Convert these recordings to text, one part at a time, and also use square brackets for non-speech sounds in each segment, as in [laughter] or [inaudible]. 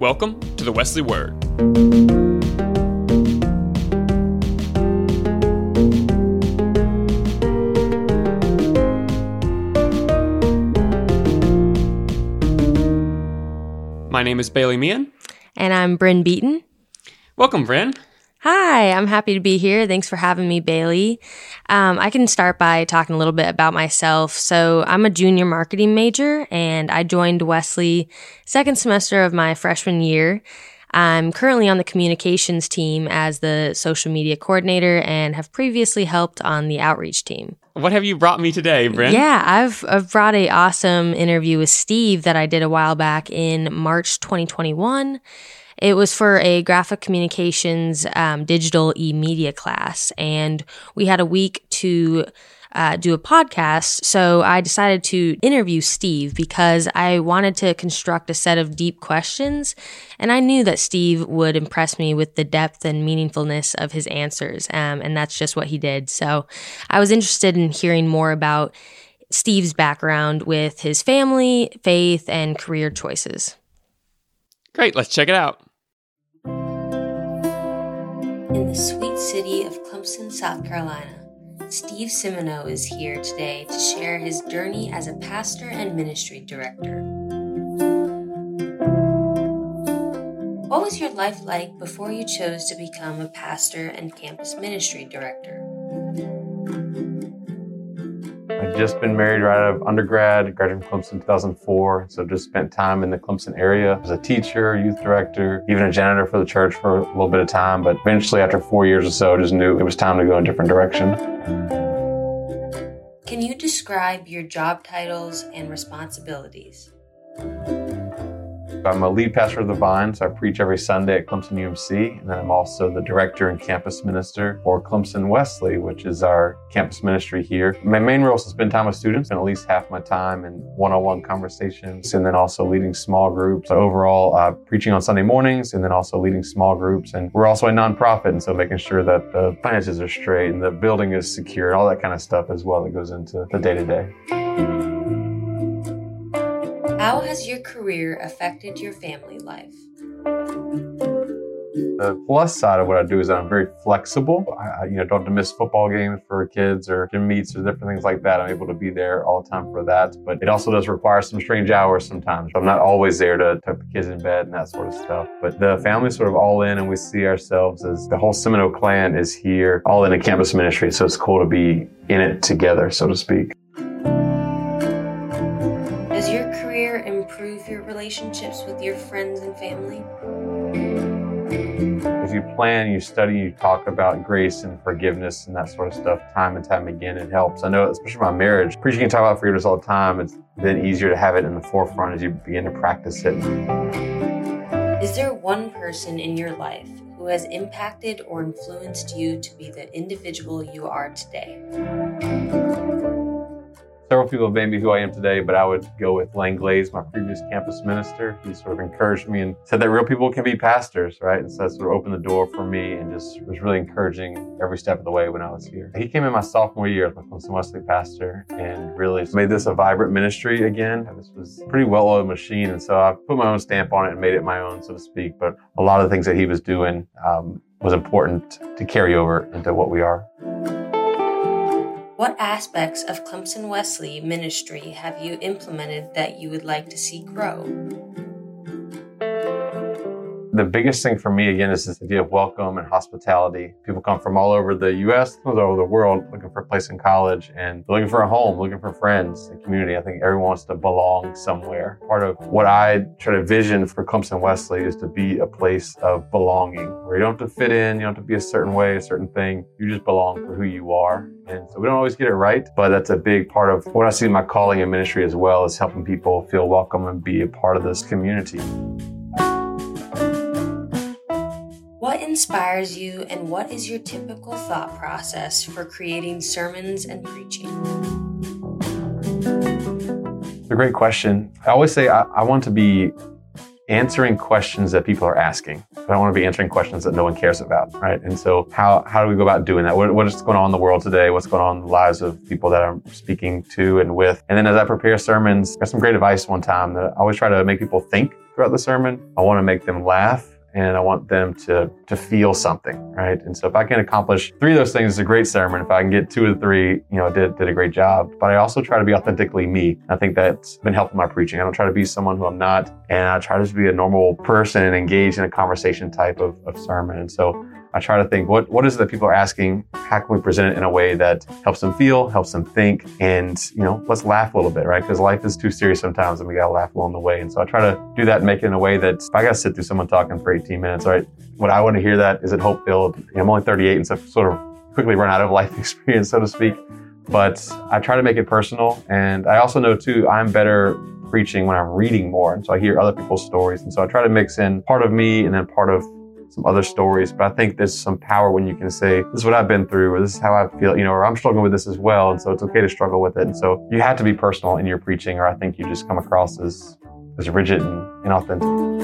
Welcome to the Wesley Word. My name is Bailey Meehan. And I'm Brynn Beaton. Welcome, Brynn. Hi, I'm happy to be here. Thanks for having me, Bailey. Um, I can start by talking a little bit about myself. So, I'm a junior marketing major and I joined Wesley second semester of my freshman year. I'm currently on the communications team as the social media coordinator and have previously helped on the outreach team. What have you brought me today, Brynn? Yeah, I've, I've brought a awesome interview with Steve that I did a while back in March 2021. It was for a graphic communications um, digital e media class, and we had a week to uh, do a podcast. So I decided to interview Steve because I wanted to construct a set of deep questions. And I knew that Steve would impress me with the depth and meaningfulness of his answers. Um, and that's just what he did. So I was interested in hearing more about Steve's background with his family, faith, and career choices. Great, let's check it out. In the sweet city of Clemson, South Carolina, Steve Simoneau is here today to share his journey as a pastor and ministry director. What was your life like before you chose to become a pastor and campus ministry director? Just been married right out of undergrad, graduated from Clemson in 2004. So just spent time in the Clemson area as a teacher, youth director, even a janitor for the church for a little bit of time. But eventually, after four years or so, just knew it was time to go in a different direction. Can you describe your job titles and responsibilities? I'm a lead pastor of the Vine, so I preach every Sunday at Clemson UMC, and then I'm also the director and campus minister for Clemson Wesley, which is our campus ministry here. My main role is to spend time with students, and at least half my time in one-on-one conversations, and then also leading small groups. So overall, uh, preaching on Sunday mornings, and then also leading small groups. And we're also a nonprofit, and so making sure that the finances are straight and the building is secure, and all that kind of stuff as well that goes into the day-to-day. How has your career affected your family life? The plus side of what I do is I'm very flexible. I, you know, don't have to miss football games for kids or gym meets or different things like that. I'm able to be there all the time for that. But it also does require some strange hours sometimes. I'm not always there to tuck the kids in bed and that sort of stuff. But the family's sort of all in, and we see ourselves as the whole Simoneau clan is here, all in a campus ministry. So it's cool to be in it together, so to speak. Relationships with your friends and family? If you plan, you study, you talk about grace and forgiveness and that sort of stuff time and time again, it helps. I know, especially my marriage, preaching and talk about forgiveness all the time, it's then easier to have it in the forefront as you begin to practice it. Is there one person in your life who has impacted or influenced you to be the individual you are today? Several people have made me who I am today, but I would go with Lane Glaze, my previous campus minister. He sort of encouraged me and said that real people can be pastors, right? And so that sort of opened the door for me and just was really encouraging every step of the way when I was here. He came in my sophomore year as my Clemson Wesley pastor and really made this a vibrant ministry again. This was pretty well-oiled machine, and so I put my own stamp on it and made it my own, so to speak. But a lot of the things that he was doing um, was important to carry over into what we are. What aspects of Clemson Wesley ministry have you implemented that you would like to see grow? The biggest thing for me, again, is this idea of welcome and hospitality. People come from all over the U.S., all over the world, looking for a place in college and looking for a home, looking for friends and community. I think everyone wants to belong somewhere. Part of what I try to vision for Clemson Wesley is to be a place of belonging, where you don't have to fit in, you don't have to be a certain way, a certain thing. You just belong for who you are. And so we don't always get it right, but that's a big part of what I see my calling in ministry as well, is helping people feel welcome and be a part of this community. Inspires you, and what is your typical thought process for creating sermons and preaching? It's a great question. I always say I, I want to be answering questions that people are asking. I don't want to be answering questions that no one cares about, right? And so, how how do we go about doing that? What, what is going on in the world today? What's going on in the lives of people that I'm speaking to and with? And then, as I prepare sermons, I got some great advice one time that I always try to make people think throughout the sermon. I want to make them laugh and I want them to to feel something, right? And so if I can accomplish three of those things, it's a great sermon. If I can get two of the three, you know, did did a great job. But I also try to be authentically me. I think that's been helpful in my preaching. I don't try to be someone who I'm not, and I try to be a normal person and engage in a conversation type of, of sermon. And so I try to think what what is it that people are asking? How can we present it in a way that helps them feel, helps them think, and you know, let's laugh a little bit, right? Because life is too serious sometimes, and we gotta laugh along the way. And so I try to do that and make it in a way that if I gotta sit through someone talking for 18 minutes, right? What I want to hear that is it hope filled. I'm only 38, and so sort of quickly run out of life [laughs] experience, so to speak. But I try to make it personal, and I also know too I'm better preaching when I'm reading more, and so I hear other people's stories, and so I try to mix in part of me and then part of some other stories. But I think there's some power when you can say, this is what I've been through, or this is how I feel, you know, or I'm struggling with this as well. And so it's okay to struggle with it. And so you have to be personal in your preaching, or I think you just come across as, as rigid and inauthentic.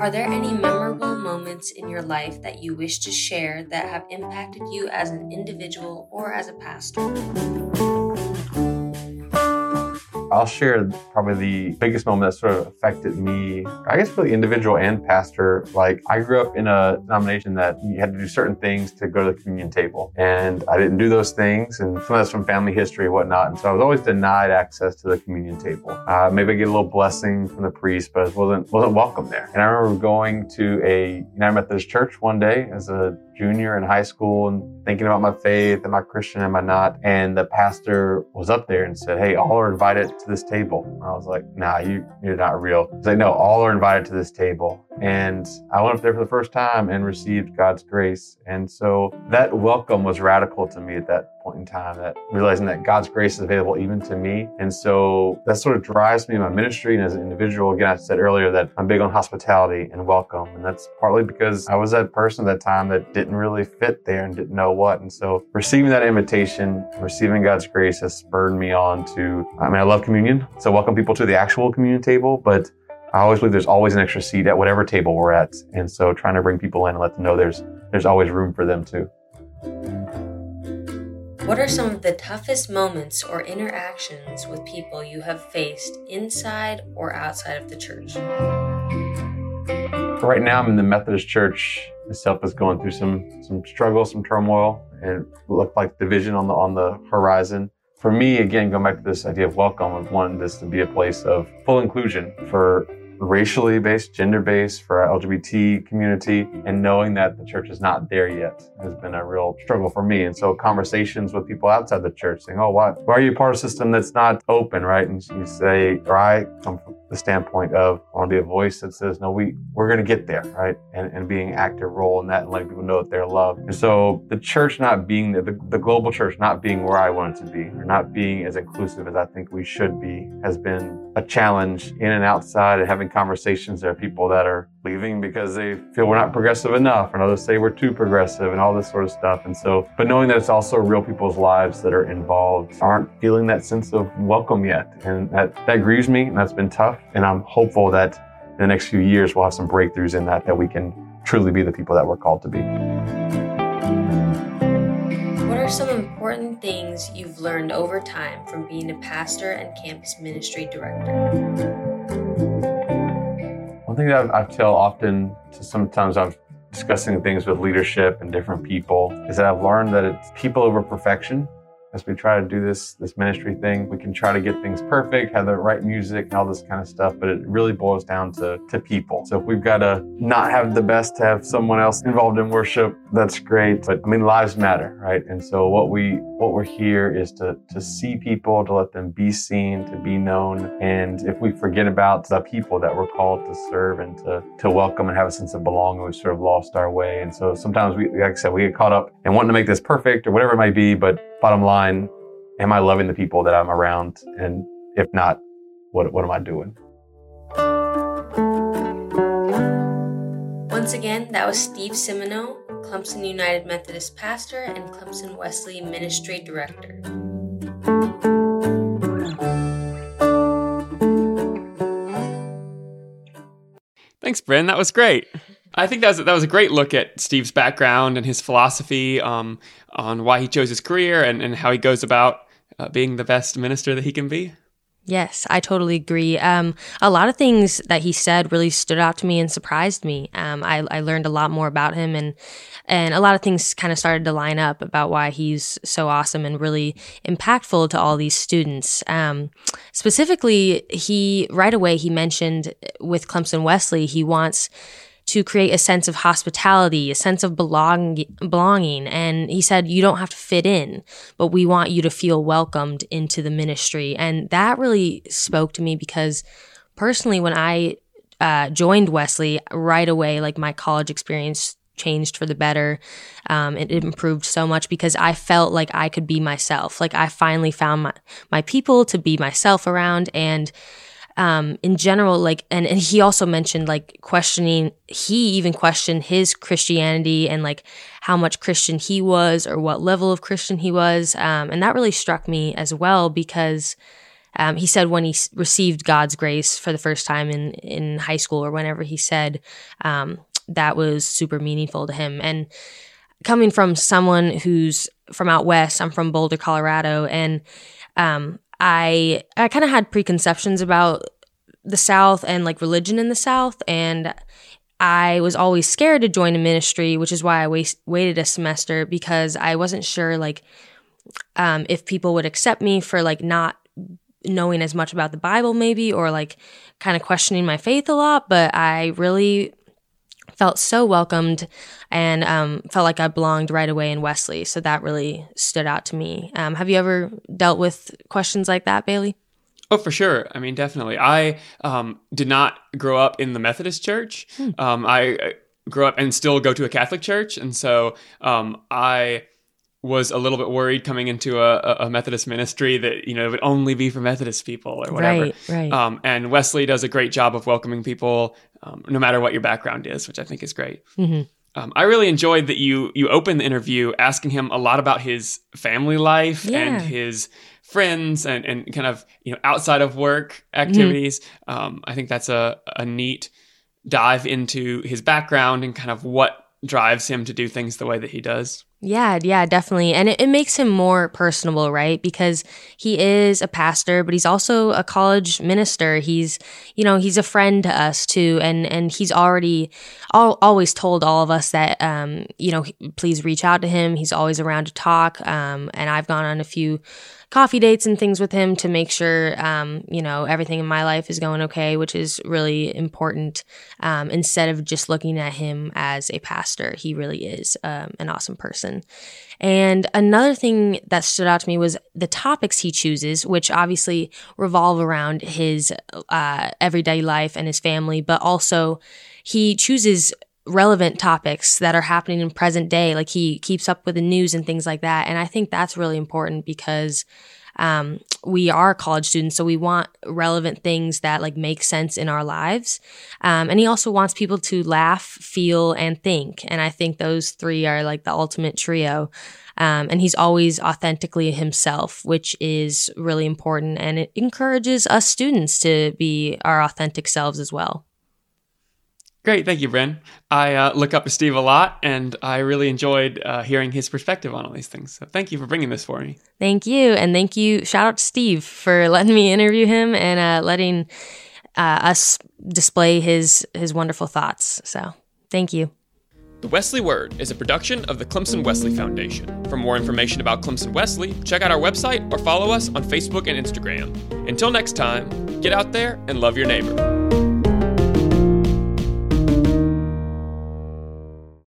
Are there any memorable moments in your life that you wish to share that have impacted you as an individual or as a pastor? I'll share probably the biggest moment that sort of affected me, I guess really individual and pastor. Like I grew up in a denomination that you had to do certain things to go to the communion table. And I didn't do those things. And some of that's from family history and whatnot. And so I was always denied access to the communion table. Uh, maybe I get a little blessing from the priest, but I wasn't, wasn't welcome there. And I remember going to a United Methodist church one day as a junior in high school and thinking about my faith, am I Christian, am I not? And the pastor was up there and said, Hey, all are invited to this table. And I was like, Nah, you, you're not real. He's like, No, all are invited to this table. And I went up there for the first time and received God's grace. And so that welcome was radical to me at that point in time, that realizing that God's grace is available even to me. And so that sort of drives me in my ministry and as an individual. Again, I said earlier that I'm big on hospitality and welcome. And that's partly because I was that person at that time that didn't really fit there and didn't know what. And so receiving that invitation, receiving God's grace has spurred me on to, I mean, I love communion. So welcome people to the actual communion table, but I always believe there's always an extra seat at whatever table we're at. And so trying to bring people in and let them know there's there's always room for them too. What are some of the toughest moments or interactions with people you have faced inside or outside of the church? Right now, I'm in the Methodist Church itself is going through some some struggle, some turmoil, and look like division on the on the horizon. For me, again, going back to this idea of welcome, of wanting this to be a place of full inclusion for racially based, gender based, for our LGBT community, and knowing that the church is not there yet has been a real struggle for me. And so conversations with people outside the church saying, Oh, why, why are you part of a system that's not open, right? And you say, or I come from the standpoint of I want to be a voice that says, no, we, we're going to get there, right? And, and being an active role in that and letting people know that they're loved. And so the church not being, the, the global church not being where I want it to be, or not being as inclusive as I think we should be, has been a challenge in and outside and having conversations. There are people that are leaving because they feel we're not progressive enough, and others say we're too progressive, and all this sort of stuff. And so, but knowing that it's also real people's lives that are involved aren't feeling that sense of welcome yet, and that that grieves me, and that's been tough. And I'm hopeful that in the next few years we'll have some breakthroughs in that, that we can truly be the people that we're called to be. What are some important things you've learned over time from being a pastor and campus ministry director? Thing that I tell often to sometimes I'm discussing things with leadership and different people is that I've learned that it's people over perfection. As we try to do this this ministry thing we can try to get things perfect have the right music and all this kind of stuff but it really boils down to to people. So if we've got to not have the best to have someone else involved in worship that's great but i mean lives matter right? And so what we what we're here is to to see people to let them be seen to be known and if we forget about the people that we're called to serve and to to welcome and have a sense of belonging we've sort of lost our way and so sometimes we like i said we get caught up in wanting to make this perfect or whatever it might be but bottom line, am I loving the people that I'm around? And if not, what, what am I doing? Once again, that was Steve Simoneau, Clemson United Methodist pastor and Clemson Wesley ministry director. Thanks, Brynn. That was great. I think that was that was a great look at Steve's background and his philosophy um, on why he chose his career and, and how he goes about uh, being the best minister that he can be. Yes, I totally agree. Um, a lot of things that he said really stood out to me and surprised me. Um, I, I learned a lot more about him, and and a lot of things kind of started to line up about why he's so awesome and really impactful to all these students. Um, specifically, he right away he mentioned with Clemson Wesley he wants to create a sense of hospitality, a sense of belong- belonging. And he said, you don't have to fit in, but we want you to feel welcomed into the ministry. And that really spoke to me because personally, when I uh, joined Wesley right away, like my college experience changed for the better. Um, it, improved so much because I felt like I could be myself. Like I finally found my, my people to be myself around and um, in general, like, and, and he also mentioned like questioning, he even questioned his Christianity and like how much Christian he was or what level of Christian he was. Um, and that really struck me as well because, um, he said when he received God's grace for the first time in, in high school or whenever he said, um, that was super meaningful to him. And coming from someone who's from out west, I'm from Boulder, Colorado, and, um, I I kind of had preconceptions about the South and like religion in the South, and I was always scared to join a ministry, which is why I waited a semester because I wasn't sure like um, if people would accept me for like not knowing as much about the Bible, maybe, or like kind of questioning my faith a lot. But I really felt so welcomed and um, felt like I belonged right away in Wesley. So that really stood out to me. Um, have you ever dealt with questions like that, Bailey? Oh, for sure. I mean, definitely. I um, did not grow up in the Methodist church. Hmm. Um, I grew up and still go to a Catholic church. And so um, I was a little bit worried coming into a, a, Methodist ministry that you know it would only be for Methodist people or whatever. Right, right. Um, and Wesley does a great job of welcoming people, um, no matter what your background is, which I think is great. Mm-hmm. Um, I really enjoyed that you you opened the interview asking him a lot about his family life yeah. and his friends and, and kind of you know outside of work activities. Mm-hmm. I think that's a, a neat dive into his background and kind of what drives him to do things the way that he does. Yeah, yeah, definitely. And it, it, makes him more personable, right? Because he is a pastor, but he's also a college minister. He's, you know, he's a friend to us too. And, and he's already always told all of us that, um, you know, please reach out to him. He's always around to talk. Um, and I've gone on a few coffee dates and things with him to make sure, um, you know, everything in my life is going okay, which is really important. Um, instead of just looking at him as a pastor, he really is um, an awesome person. And another thing that stood out to me was the topics he chooses, which obviously revolve around his uh, everyday life and his family, but also he chooses relevant topics that are happening in present day. Like he keeps up with the news and things like that. And I think that's really important because um, we are college students, so we want relevant things that like make sense in our lives. Um, and he also wants people to laugh, feel, and think. And I think those three are like the ultimate trio. Um, and he's always authentically himself, which is really important. And it encourages us students to be our authentic selves as well. Great, thank you, Brynn. I uh, look up to Steve a lot, and I really enjoyed uh, hearing his perspective on all these things. So thank you for bringing this for me. Thank you, and thank you. Shout out to Steve for [laughs] letting me interview him and uh, letting uh, us display his his wonderful thoughts. So thank you. The Wesley Word is a production of the Clemson Wesley Foundation. For more information about Clemson Wesley, check out our website or follow us on Facebook and Instagram. Until next time, get out there and love your neighbor.